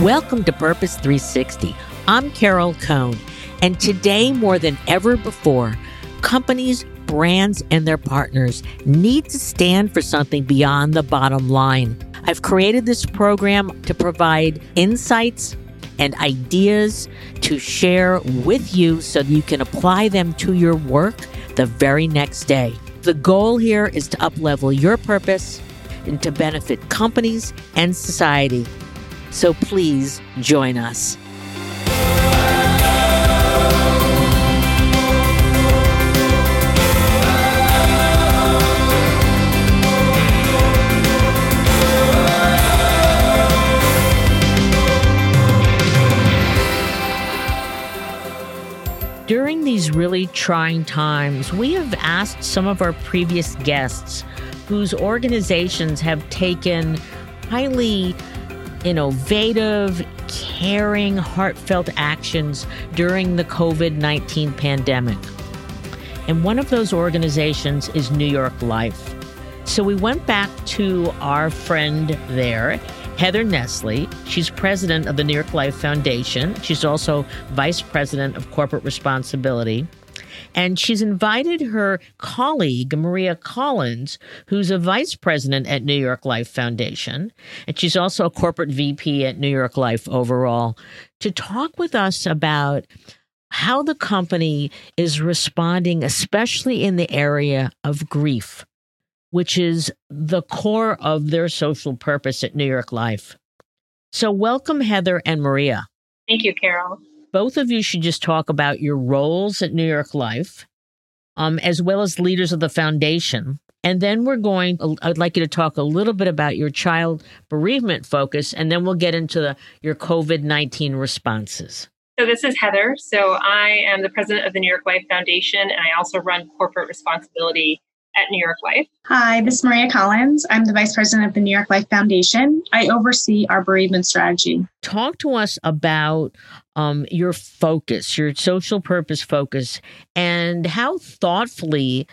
Welcome to Purpose 360. I'm Carol Cone, and today more than ever before, companies, brands, and their partners need to stand for something beyond the bottom line. I've created this program to provide insights and ideas to share with you so you can apply them to your work the very next day. The goal here is to uplevel your purpose and to benefit companies and society. So please join us. During these really trying times, we have asked some of our previous guests whose organizations have taken highly innovative, caring, heartfelt actions during the COVID 19 pandemic. And one of those organizations is New York Life. So we went back to our friend there, Heather Nesle. She's president of the New York Life Foundation. She's also vice president of corporate responsibility. And she's invited her colleague, Maria Collins, who's a vice president at New York Life Foundation. And she's also a corporate VP at New York Life overall, to talk with us about how the company is responding, especially in the area of grief which is the core of their social purpose at New York Life. So, welcome, Heather and Maria. Thank you, Carol. Both of you should just talk about your roles at New York Life, um, as well as leaders of the foundation. And then we're going, I'd like you to talk a little bit about your child bereavement focus, and then we'll get into the, your COVID 19 responses. So, this is Heather. So, I am the president of the New York Life Foundation, and I also run corporate responsibility at New York Life. Hi, this is Maria Collins. I'm the Vice President of the New York Life Foundation. I oversee our bereavement strategy. Talk to us about um, your focus, your social purpose focus, and how thoughtfully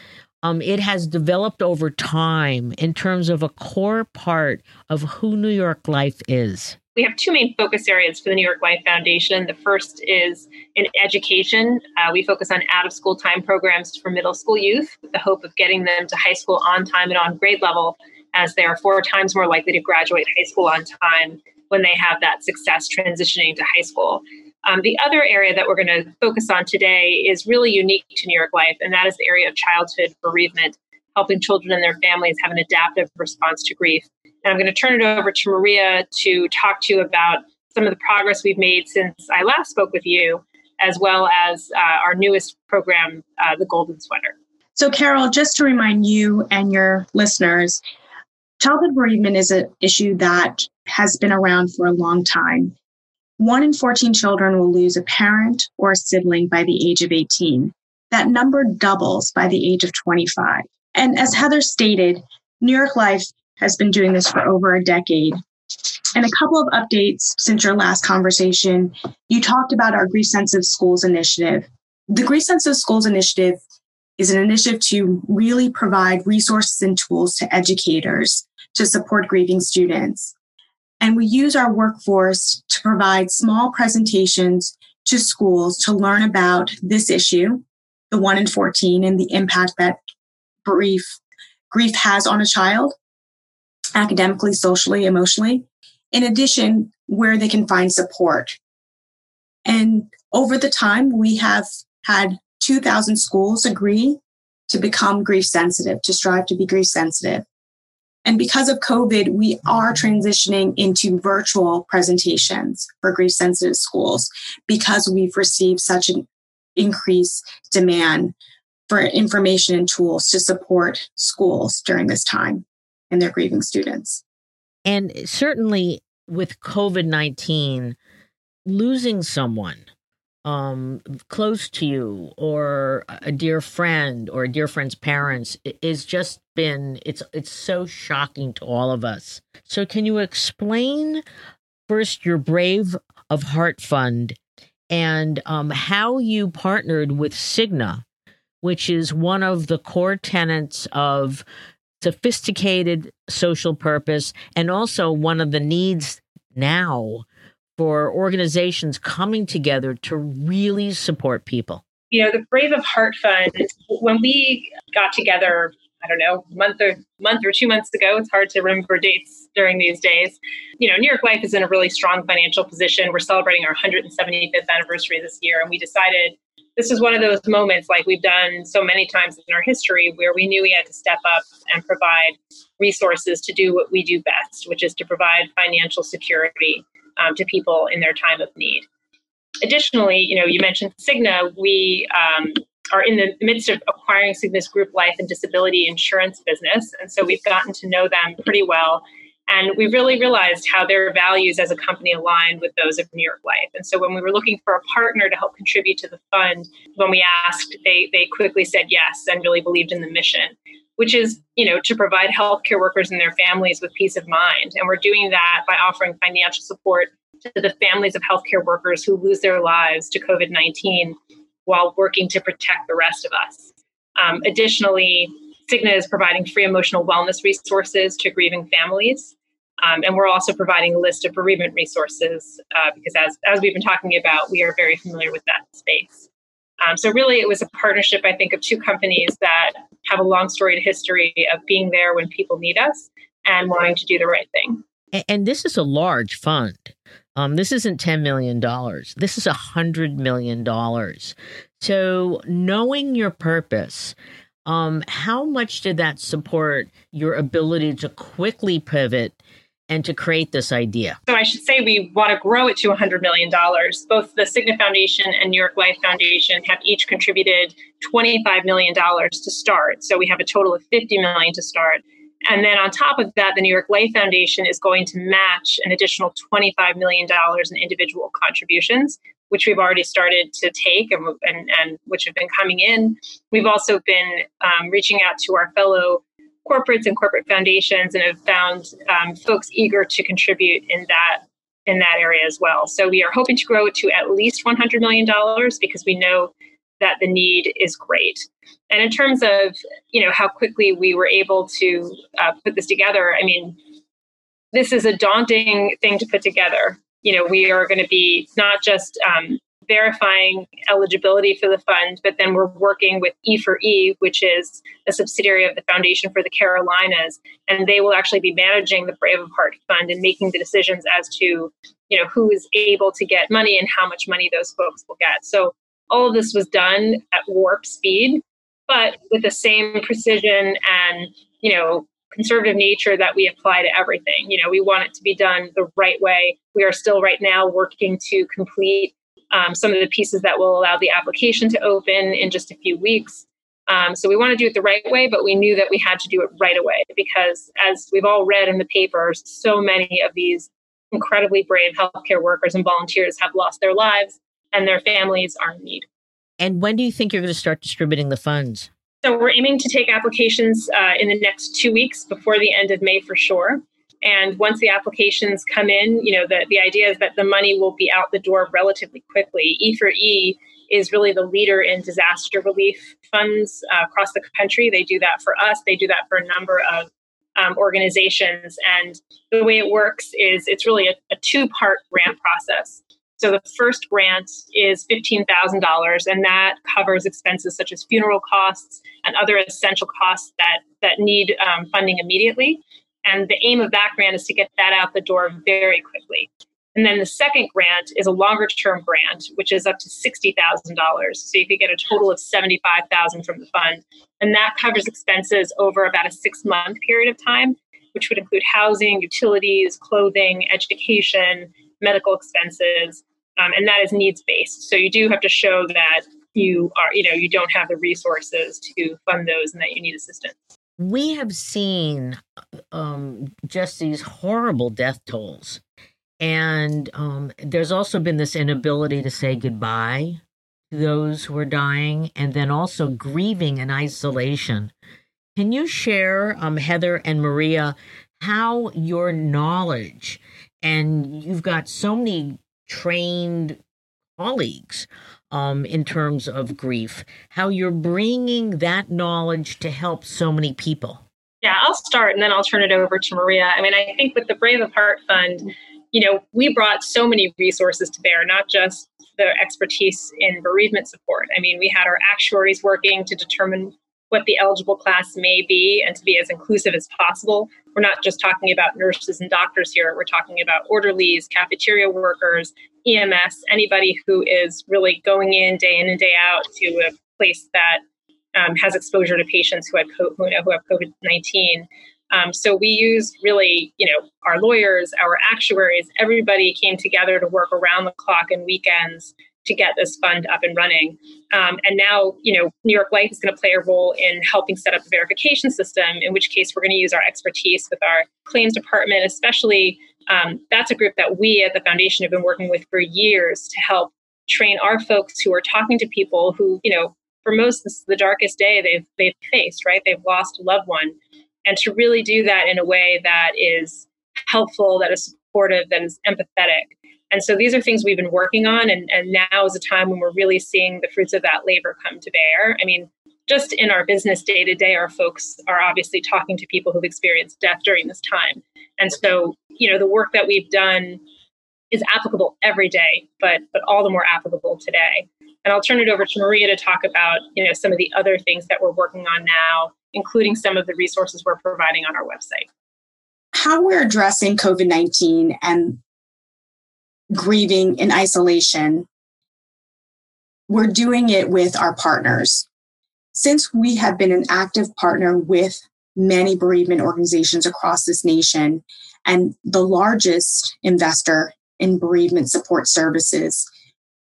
um, it has developed over time in terms of a core part of who New York Life is we have two main focus areas for the New York Life Foundation. The first is in education. Uh, we focus on out of school time programs for middle school youth with the hope of getting them to high school on time and on grade level, as they are four times more likely to graduate high school on time when they have that success transitioning to high school. Um, the other area that we're going to focus on today is really unique to New York Life, and that is the area of childhood bereavement, helping children and their families have an adaptive response to grief. And I'm going to turn it over to Maria to talk to you about some of the progress we've made since I last spoke with you, as well as uh, our newest program, uh, the Golden Sweater. So, Carol, just to remind you and your listeners, childhood bereavement is an issue that has been around for a long time. One in 14 children will lose a parent or a sibling by the age of 18. That number doubles by the age of 25. And as Heather stated, New York Life has been doing this for over a decade. And a couple of updates since your last conversation. You talked about our Grief Sensitive Schools initiative. The Grief Sensitive Schools initiative is an initiative to really provide resources and tools to educators to support grieving students. And we use our workforce to provide small presentations to schools to learn about this issue, the 1 in 14, and the impact that grief, grief has on a child academically, socially, emotionally. In addition, where they can find support. And over the time, we have had 2,000 schools agree to become grief sensitive, to strive to be grief sensitive. And because of COVID, we are transitioning into virtual presentations for grief sensitive schools because we've received such an increased demand for information and tools to support schools during this time and their grieving students. And certainly with COVID 19, losing someone um, close to you or a dear friend or a dear friend's parents is just been it's it's so shocking to all of us. So can you explain first your Brave of Heart Fund and um, how you partnered with Cigna, which is one of the core tenets of sophisticated social purpose, and also one of the needs now for organizations coming together to really support people? You know, the Brave of Heart Fund, when we got together, I don't know, month or month or two months ago, it's hard to remember dates during these days. You know, New York Life is in a really strong financial position. We're celebrating our 175th anniversary this year, and we decided this is one of those moments like we've done so many times in our history where we knew we had to step up and provide resources to do what we do best, which is to provide financial security um, to people in their time of need. Additionally, you know, you mentioned Cigna. We um, are in the midst of acquiring Cigna's group life and disability insurance business, and so we've gotten to know them pretty well. And we really realized how their values as a company aligned with those of New York Life. And so when we were looking for a partner to help contribute to the fund, when we asked, they, they quickly said yes and really believed in the mission, which is, you know, to provide healthcare workers and their families with peace of mind. And we're doing that by offering financial support to the families of healthcare workers who lose their lives to COVID 19 while working to protect the rest of us. Um, additionally, Cigna is providing free emotional wellness resources to grieving families. Um, and we're also providing a list of bereavement resources uh, because, as, as we've been talking about, we are very familiar with that space. Um, so, really, it was a partnership, I think, of two companies that have a long storied history of being there when people need us and wanting to do the right thing. And, and this is a large fund. Um, this isn't $10 million. This is $100 million. So, knowing your purpose, um, how much did that support your ability to quickly pivot and to create this idea? So I should say we want to grow it to $100 million. Both the Cigna Foundation and New York Life Foundation have each contributed $25 million to start. So we have a total of 50 million to start. And then on top of that, the New York Life Foundation is going to match an additional $25 million in individual contributions, which we've already started to take and, and, and which have been coming in. We've also been um, reaching out to our fellow corporates and corporate foundations and have found um, folks eager to contribute in that in that area as well. So we are hoping to grow to at least $100 million because we know that the need is great. And in terms of you know how quickly we were able to uh, put this together, I mean, this is a daunting thing to put together you know, we are going to be not just um, verifying eligibility for the fund, but then we're working with E4E, which is a subsidiary of the Foundation for the Carolinas, and they will actually be managing the Brave of Heart Fund and making the decisions as to, you know, who is able to get money and how much money those folks will get. So all of this was done at warp speed, but with the same precision and, you know, conservative nature that we apply to everything. You know, we want it to be done the right way. We are still right now working to complete um, some of the pieces that will allow the application to open in just a few weeks. Um, so we want to do it the right way, but we knew that we had to do it right away because, as we've all read in the papers, so many of these incredibly brave healthcare workers and volunteers have lost their lives and their families are in need. And when do you think you're going to start distributing the funds? So we're aiming to take applications uh, in the next two weeks before the end of May for sure. And once the applications come in, you know, the, the idea is that the money will be out the door relatively quickly. E4E is really the leader in disaster relief funds uh, across the country. They do that for us, they do that for a number of um, organizations. And the way it works is it's really a, a two part grant process. So the first grant is $15,000, and that covers expenses such as funeral costs and other essential costs that, that need um, funding immediately. And the aim of that grant is to get that out the door very quickly. And then the second grant is a longer term grant, which is up to $60,000. So you could get a total of 75,000 from the fund. And that covers expenses over about a six month period of time, which would include housing, utilities, clothing, education, medical expenses, um, and that is needs based. So you do have to show that you are, you know, you don't have the resources to fund those and that you need assistance. We have seen um, just these horrible death tolls. And um, there's also been this inability to say goodbye to those who are dying and then also grieving in isolation. Can you share, um, Heather and Maria, how your knowledge and you've got so many trained colleagues um, in terms of grief, how you're bringing that knowledge to help so many people. Yeah, I'll start and then I'll turn it over to Maria. I mean, I think with the Brave of Heart Fund, you know, we brought so many resources to bear, not just the expertise in bereavement support. I mean, we had our actuaries working to determine what the eligible class may be and to be as inclusive as possible. We're not just talking about nurses and doctors here, we're talking about orderlies, cafeteria workers, EMS, anybody who is really going in day in and day out to a place that um, has exposure to patients who, who have COVID 19. Um, so we used really, you know, our lawyers, our actuaries, everybody came together to work around the clock and weekends to get this fund up and running. Um, and now, you know, New York Life is going to play a role in helping set up the verification system, in which case we're going to use our expertise with our claims department, especially. Um, that's a group that we at the foundation have been working with for years to help train our folks who are talking to people who, you know, for most this is the darkest day they've they've faced, right? They've lost a loved one. And to really do that in a way that is helpful, that is supportive, that is empathetic, and so these are things we've been working on, and, and now is a time when we're really seeing the fruits of that labor come to bear. I mean, just in our business day to day, our folks are obviously talking to people who've experienced death during this time. And so, you know, the work that we've done is applicable every day, but but all the more applicable today. And I'll turn it over to Maria to talk about, you know, some of the other things that we're working on now, including some of the resources we're providing on our website. How we're addressing COVID 19 and grieving in isolation, we're doing it with our partners. Since we have been an active partner with many bereavement organizations across this nation and the largest investor in bereavement support services,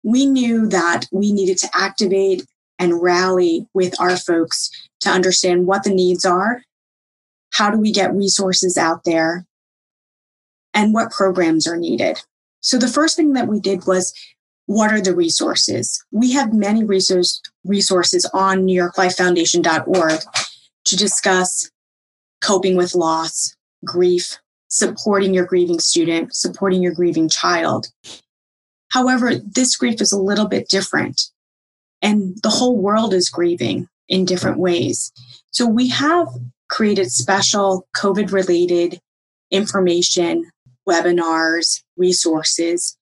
we knew that we needed to activate and rally with our folks to understand what the needs are. How do we get resources out there? And what programs are needed? So the first thing that we did was what are the resources? We have many resource, resources on NewYorkLifeFoundation.org to discuss coping with loss, grief, supporting your grieving student, supporting your grieving child. However, this grief is a little bit different, and the whole world is grieving in different ways. So we have created special COVID related information webinars, resources,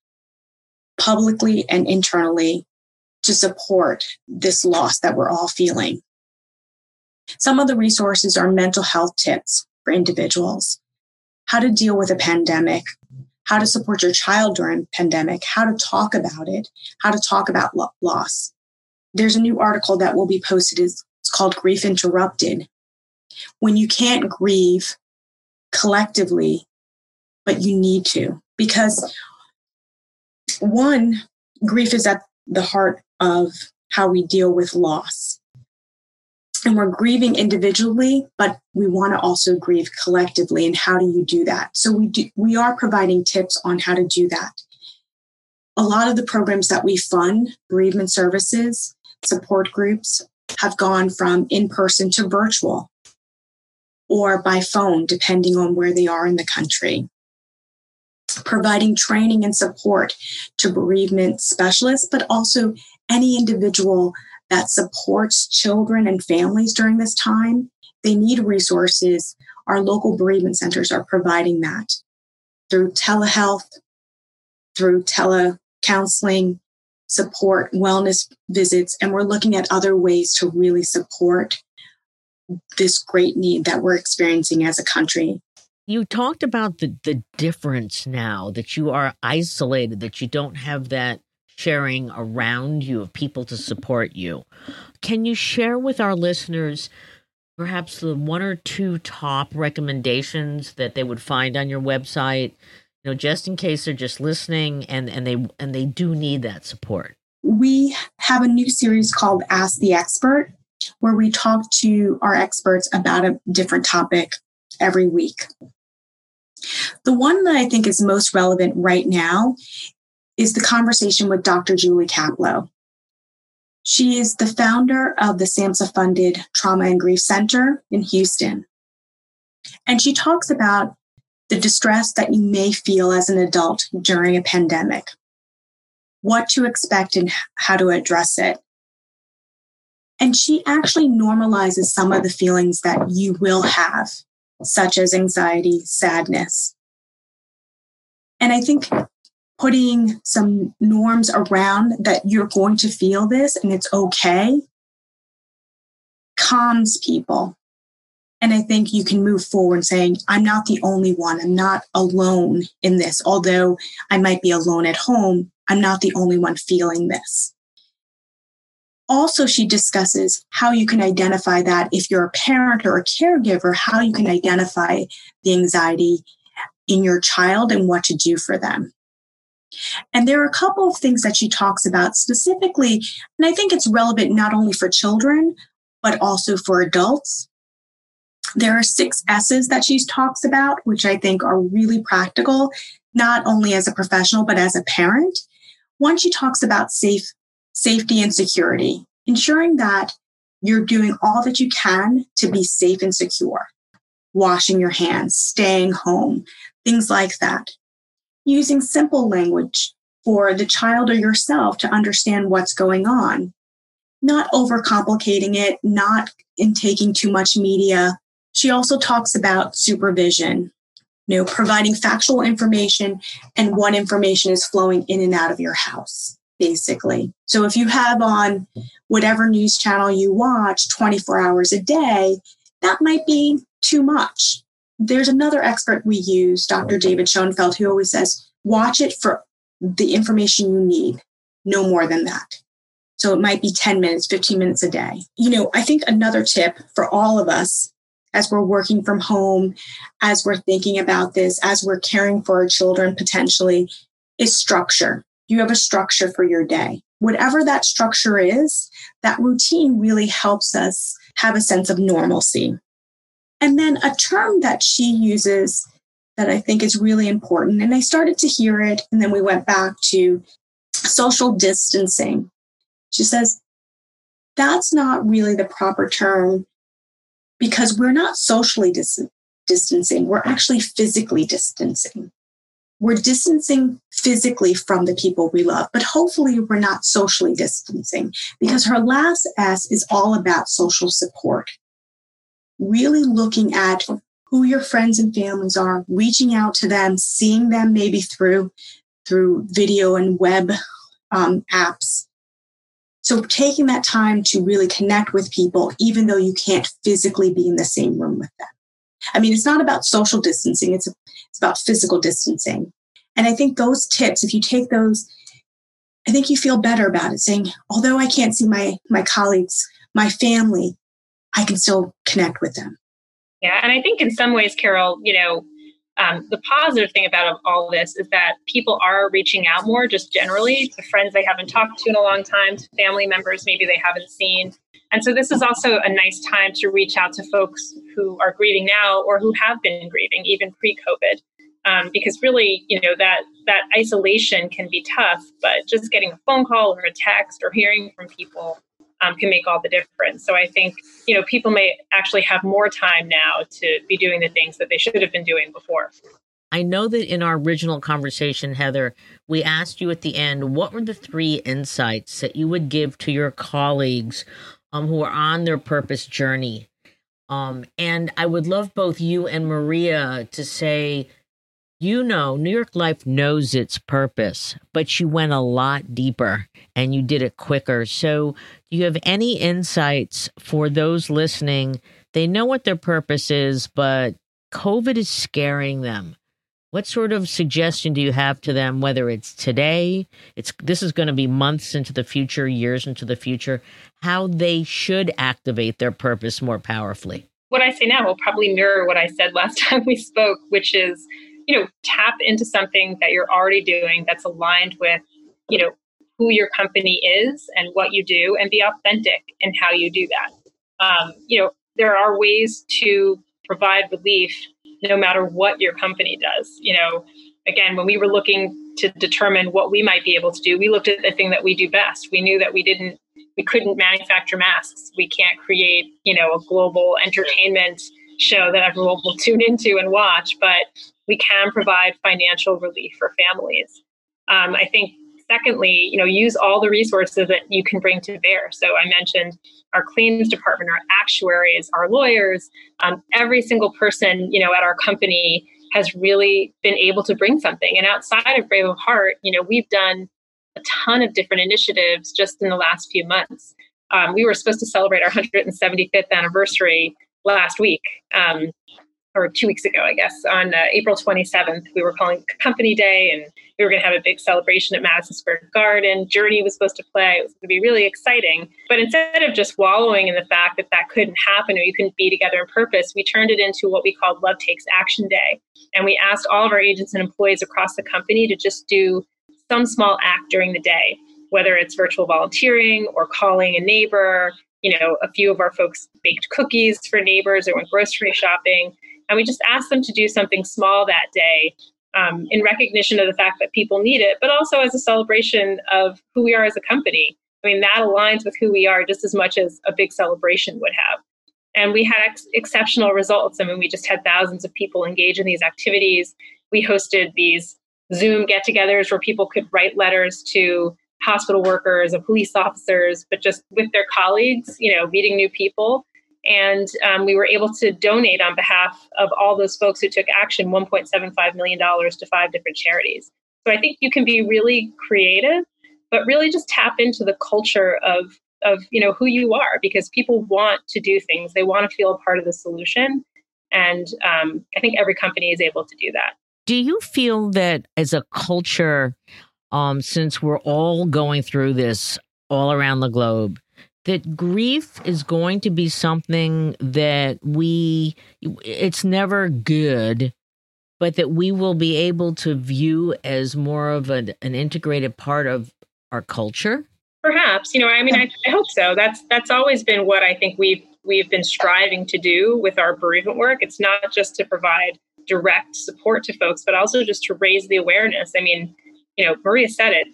publicly and internally to support this loss that we're all feeling. Some of the resources are mental health tips for individuals, how to deal with a pandemic, how to support your child during pandemic, how to talk about it, how to talk about loss. There's a new article that will be posted. It's called Grief Interrupted. When you can't grieve collectively but you need to because one, grief is at the heart of how we deal with loss. And we're grieving individually, but we want to also grieve collectively. And how do you do that? So we do, we are providing tips on how to do that. A lot of the programs that we fund, bereavement services, support groups, have gone from in person to virtual or by phone, depending on where they are in the country providing training and support to bereavement specialists, but also any individual that supports children and families during this time. They need resources. Our local bereavement centers are providing that through telehealth, through telecounseling, support, wellness visits, and we're looking at other ways to really support this great need that we're experiencing as a country you talked about the, the difference now that you are isolated, that you don't have that sharing around you of people to support you. Can you share with our listeners perhaps the one or two top recommendations that they would find on your website? You know, just in case they're just listening and, and they and they do need that support. We have a new series called Ask the Expert, where we talk to our experts about a different topic every week. The one that I think is most relevant right now is the conversation with Dr. Julie Kaplow. She is the founder of the SAMHSA funded Trauma and Grief Center in Houston. And she talks about the distress that you may feel as an adult during a pandemic, what to expect and how to address it. And she actually normalizes some of the feelings that you will have such as anxiety, sadness. And I think putting some norms around that you're going to feel this and it's okay calms people. And I think you can move forward saying, I'm not the only one. I'm not alone in this. Although I might be alone at home, I'm not the only one feeling this. Also, she discusses how you can identify that if you're a parent or a caregiver, how you can identify the anxiety in your child and what to do for them. And there are a couple of things that she talks about specifically, and I think it's relevant not only for children, but also for adults. There are six S's that she talks about, which I think are really practical, not only as a professional, but as a parent. One, she talks about safe, safety and security, ensuring that you're doing all that you can to be safe and secure. Washing your hands, staying home, things like that. Using simple language for the child or yourself to understand what's going on. Not overcomplicating it, not in taking too much media. She also talks about supervision, you know, providing factual information and what information is flowing in and out of your house, basically. So if you have on whatever news channel you watch 24 hours a day, that might be too much. There's another expert we use, Dr. David Schonfeld, who always says, watch it for the information you need, no more than that. So it might be 10 minutes, 15 minutes a day. You know, I think another tip for all of us as we're working from home, as we're thinking about this, as we're caring for our children potentially, is structure. You have a structure for your day. Whatever that structure is, that routine really helps us have a sense of normalcy. And then a term that she uses that I think is really important, and I started to hear it, and then we went back to social distancing. She says, that's not really the proper term because we're not socially dis- distancing, we're actually physically distancing. We're distancing physically from the people we love, but hopefully we're not socially distancing because her last S is all about social support. Really looking at who your friends and families are, reaching out to them, seeing them maybe through through video and web um, apps, so taking that time to really connect with people, even though you can't physically be in the same room with them. I mean, it's not about social distancing, it's, it's about physical distancing. And I think those tips, if you take those, I think you feel better about it, saying, although I can't see my, my colleagues, my family, I can still connect with them. Yeah. And I think in some ways, Carol, you know, um, the positive thing about all this is that people are reaching out more just generally to friends they haven't talked to in a long time, to family members maybe they haven't seen. And so this is also a nice time to reach out to folks who are grieving now or who have been grieving even pre-COVID. Um, because really, you know, that that isolation can be tough, but just getting a phone call or a text or hearing from people um, can make all the difference. So I think you know people may actually have more time now to be doing the things that they should have been doing before. I know that in our original conversation, Heather, we asked you at the end what were the three insights that you would give to your colleagues um, who are on their purpose journey. Um, and I would love both you and Maria to say you know, New York Life knows its purpose, but you went a lot deeper and you did it quicker. So, do you have any insights for those listening? They know what their purpose is, but COVID is scaring them. What sort of suggestion do you have to them whether it's today, it's this is going to be months into the future, years into the future, how they should activate their purpose more powerfully? What I say now will probably mirror what I said last time we spoke, which is you know tap into something that you're already doing that's aligned with you know who your company is and what you do and be authentic in how you do that. Um, you know there are ways to provide relief no matter what your company does. You know again when we were looking to determine what we might be able to do we looked at the thing that we do best. We knew that we didn't we couldn't manufacture masks. We can't create you know a global entertainment show that everyone will tune into and watch but we can provide financial relief for families. Um, I think secondly, you know, use all the resources that you can bring to bear. So I mentioned our claims department, our actuaries, our lawyers, um, every single person, you know, at our company has really been able to bring something. And outside of Brave of Heart, you know, we've done a ton of different initiatives just in the last few months. Um, we were supposed to celebrate our 175th anniversary last week. Um, or two weeks ago, I guess, on uh, April 27th, we were calling Company Day, and we were going to have a big celebration at Madison Square Garden. Journey was supposed to play. It was going to be really exciting. But instead of just wallowing in the fact that that couldn't happen or you couldn't be together in purpose, we turned it into what we called Love Takes Action Day. And we asked all of our agents and employees across the company to just do some small act during the day, whether it's virtual volunteering or calling a neighbor. You know, a few of our folks baked cookies for neighbors or went grocery shopping and we just asked them to do something small that day um, in recognition of the fact that people need it, but also as a celebration of who we are as a company. I mean, that aligns with who we are just as much as a big celebration would have. And we had ex- exceptional results. I mean, we just had thousands of people engage in these activities. We hosted these Zoom get togethers where people could write letters to hospital workers and police officers, but just with their colleagues, you know, meeting new people. And um, we were able to donate on behalf of all those folks who took action $1.75 million to five different charities. So I think you can be really creative, but really just tap into the culture of, of you know, who you are because people want to do things. They want to feel a part of the solution. And um, I think every company is able to do that. Do you feel that as a culture, um, since we're all going through this all around the globe, that grief is going to be something that we, it's never good, but that we will be able to view as more of an, an integrated part of our culture? Perhaps, you know, I mean, I, I hope so. That's that's always been what I think we've we've been striving to do with our bereavement work. It's not just to provide direct support to folks, but also just to raise the awareness. I mean, you know, Maria said it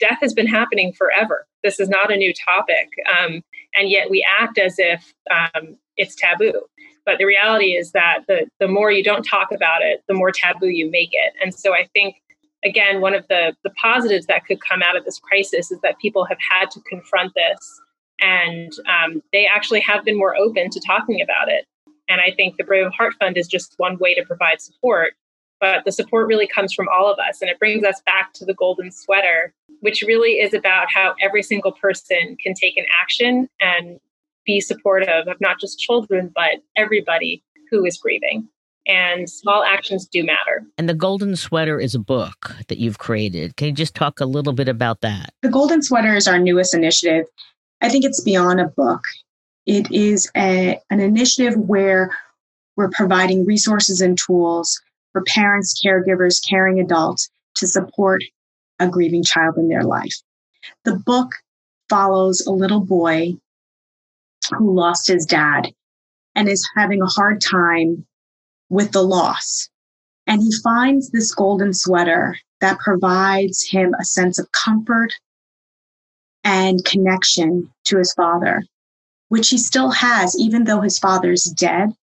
death has been happening forever. This is not a new topic. Um, and yet we act as if um, it's taboo. But the reality is that the, the more you don't talk about it, the more taboo you make it. And so I think, again, one of the, the positives that could come out of this crisis is that people have had to confront this and um, they actually have been more open to talking about it. And I think the Brave Heart Fund is just one way to provide support but the support really comes from all of us. And it brings us back to the golden sweater, which really is about how every single person can take an action and be supportive of not just children, but everybody who is grieving. And small actions do matter. And the Golden Sweater is a book that you've created. Can you just talk a little bit about that? The Golden Sweater is our newest initiative. I think it's beyond a book. It is a, an initiative where we're providing resources and tools for parents, caregivers, caring adults to support a grieving child in their life. The book follows a little boy who lost his dad and is having a hard time with the loss. And he finds this golden sweater that provides him a sense of comfort and connection to his father, which he still has, even though his father's dead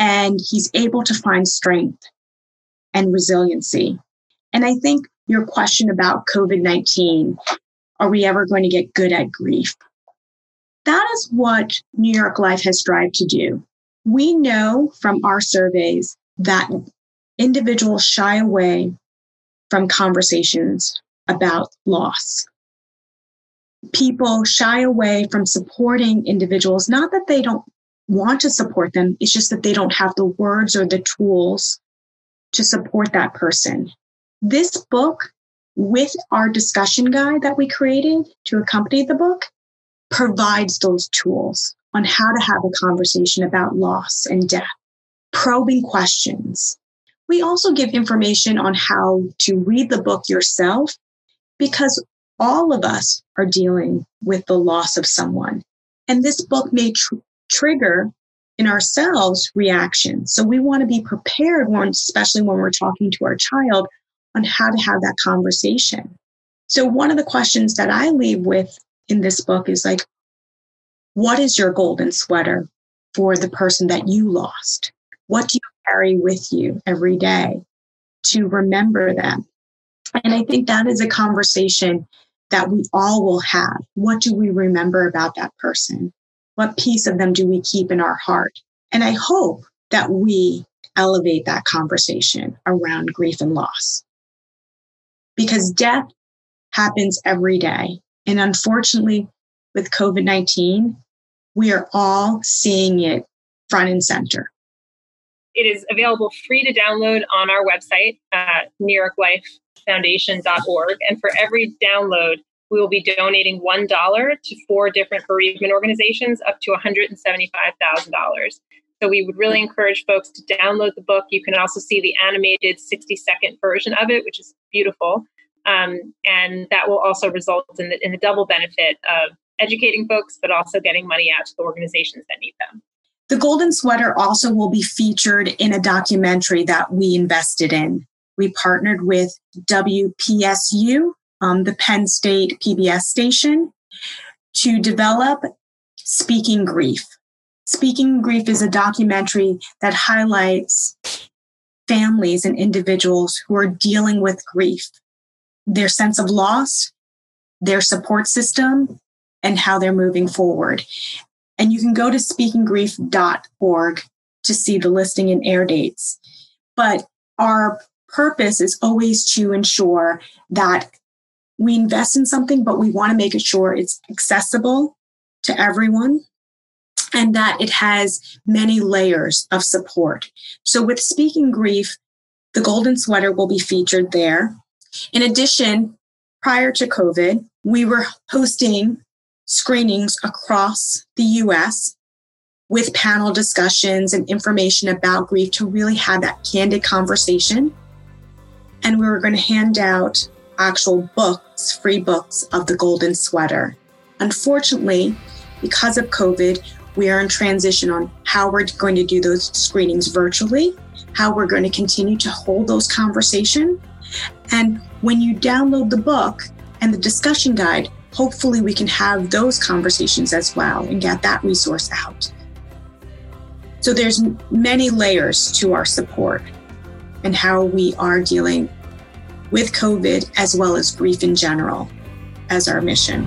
and he's able to find strength and resiliency. And I think your question about COVID 19 are we ever going to get good at grief? That is what New York Life has strived to do. We know from our surveys that individuals shy away from conversations about loss. People shy away from supporting individuals, not that they don't want to support them. It's just that they don't have the words or the tools to support that person. This book, with our discussion guide that we created to accompany the book, provides those tools on how to have a conversation about loss and death, probing questions. We also give information on how to read the book yourself because all of us are dealing with the loss of someone. And this book may tr- trigger in ourselves reactions. So we want to be prepared when, especially when we're talking to our child on how to have that conversation. So one of the questions that I leave with in this book is like, what is your golden sweater for the person that you lost? What do you carry with you every day to remember them? And I think that is a conversation that we all will have. What do we remember about that person? What piece of them do we keep in our heart? And I hope that we elevate that conversation around grief and loss. Because death happens every day. And unfortunately, with COVID 19, we are all seeing it front and center. It is available free to download on our website, at NewYorkLifeFoundation.org. And for every download, we will be donating $1 to four different bereavement organizations up to $175,000. So we would really encourage folks to download the book. You can also see the animated 60 second version of it, which is beautiful. Um, and that will also result in the, in the double benefit of educating folks, but also getting money out to the organizations that need them. The Golden Sweater also will be featured in a documentary that we invested in. We partnered with WPSU, um, the Penn State PBS station, to develop Speaking Grief. Speaking Grief is a documentary that highlights families and individuals who are dealing with grief, their sense of loss, their support system, and how they're moving forward. And you can go to speakinggrief.org to see the listing and air dates. But our purpose is always to ensure that we invest in something, but we want to make it sure it's accessible to everyone and that it has many layers of support. So with Speaking Grief, the Golden Sweater will be featured there. In addition, prior to COVID, we were hosting screenings across the US with panel discussions and information about grief to really have that candid conversation. And we were going to hand out actual books, free books of the Golden Sweater. Unfortunately, because of COVID, we are in transition on how we're going to do those screenings virtually, how we're going to continue to hold those conversations. And when you download the book and the discussion guide, hopefully we can have those conversations as well and get that resource out. So there's many layers to our support and how we are dealing with COVID as well as grief in general as our mission.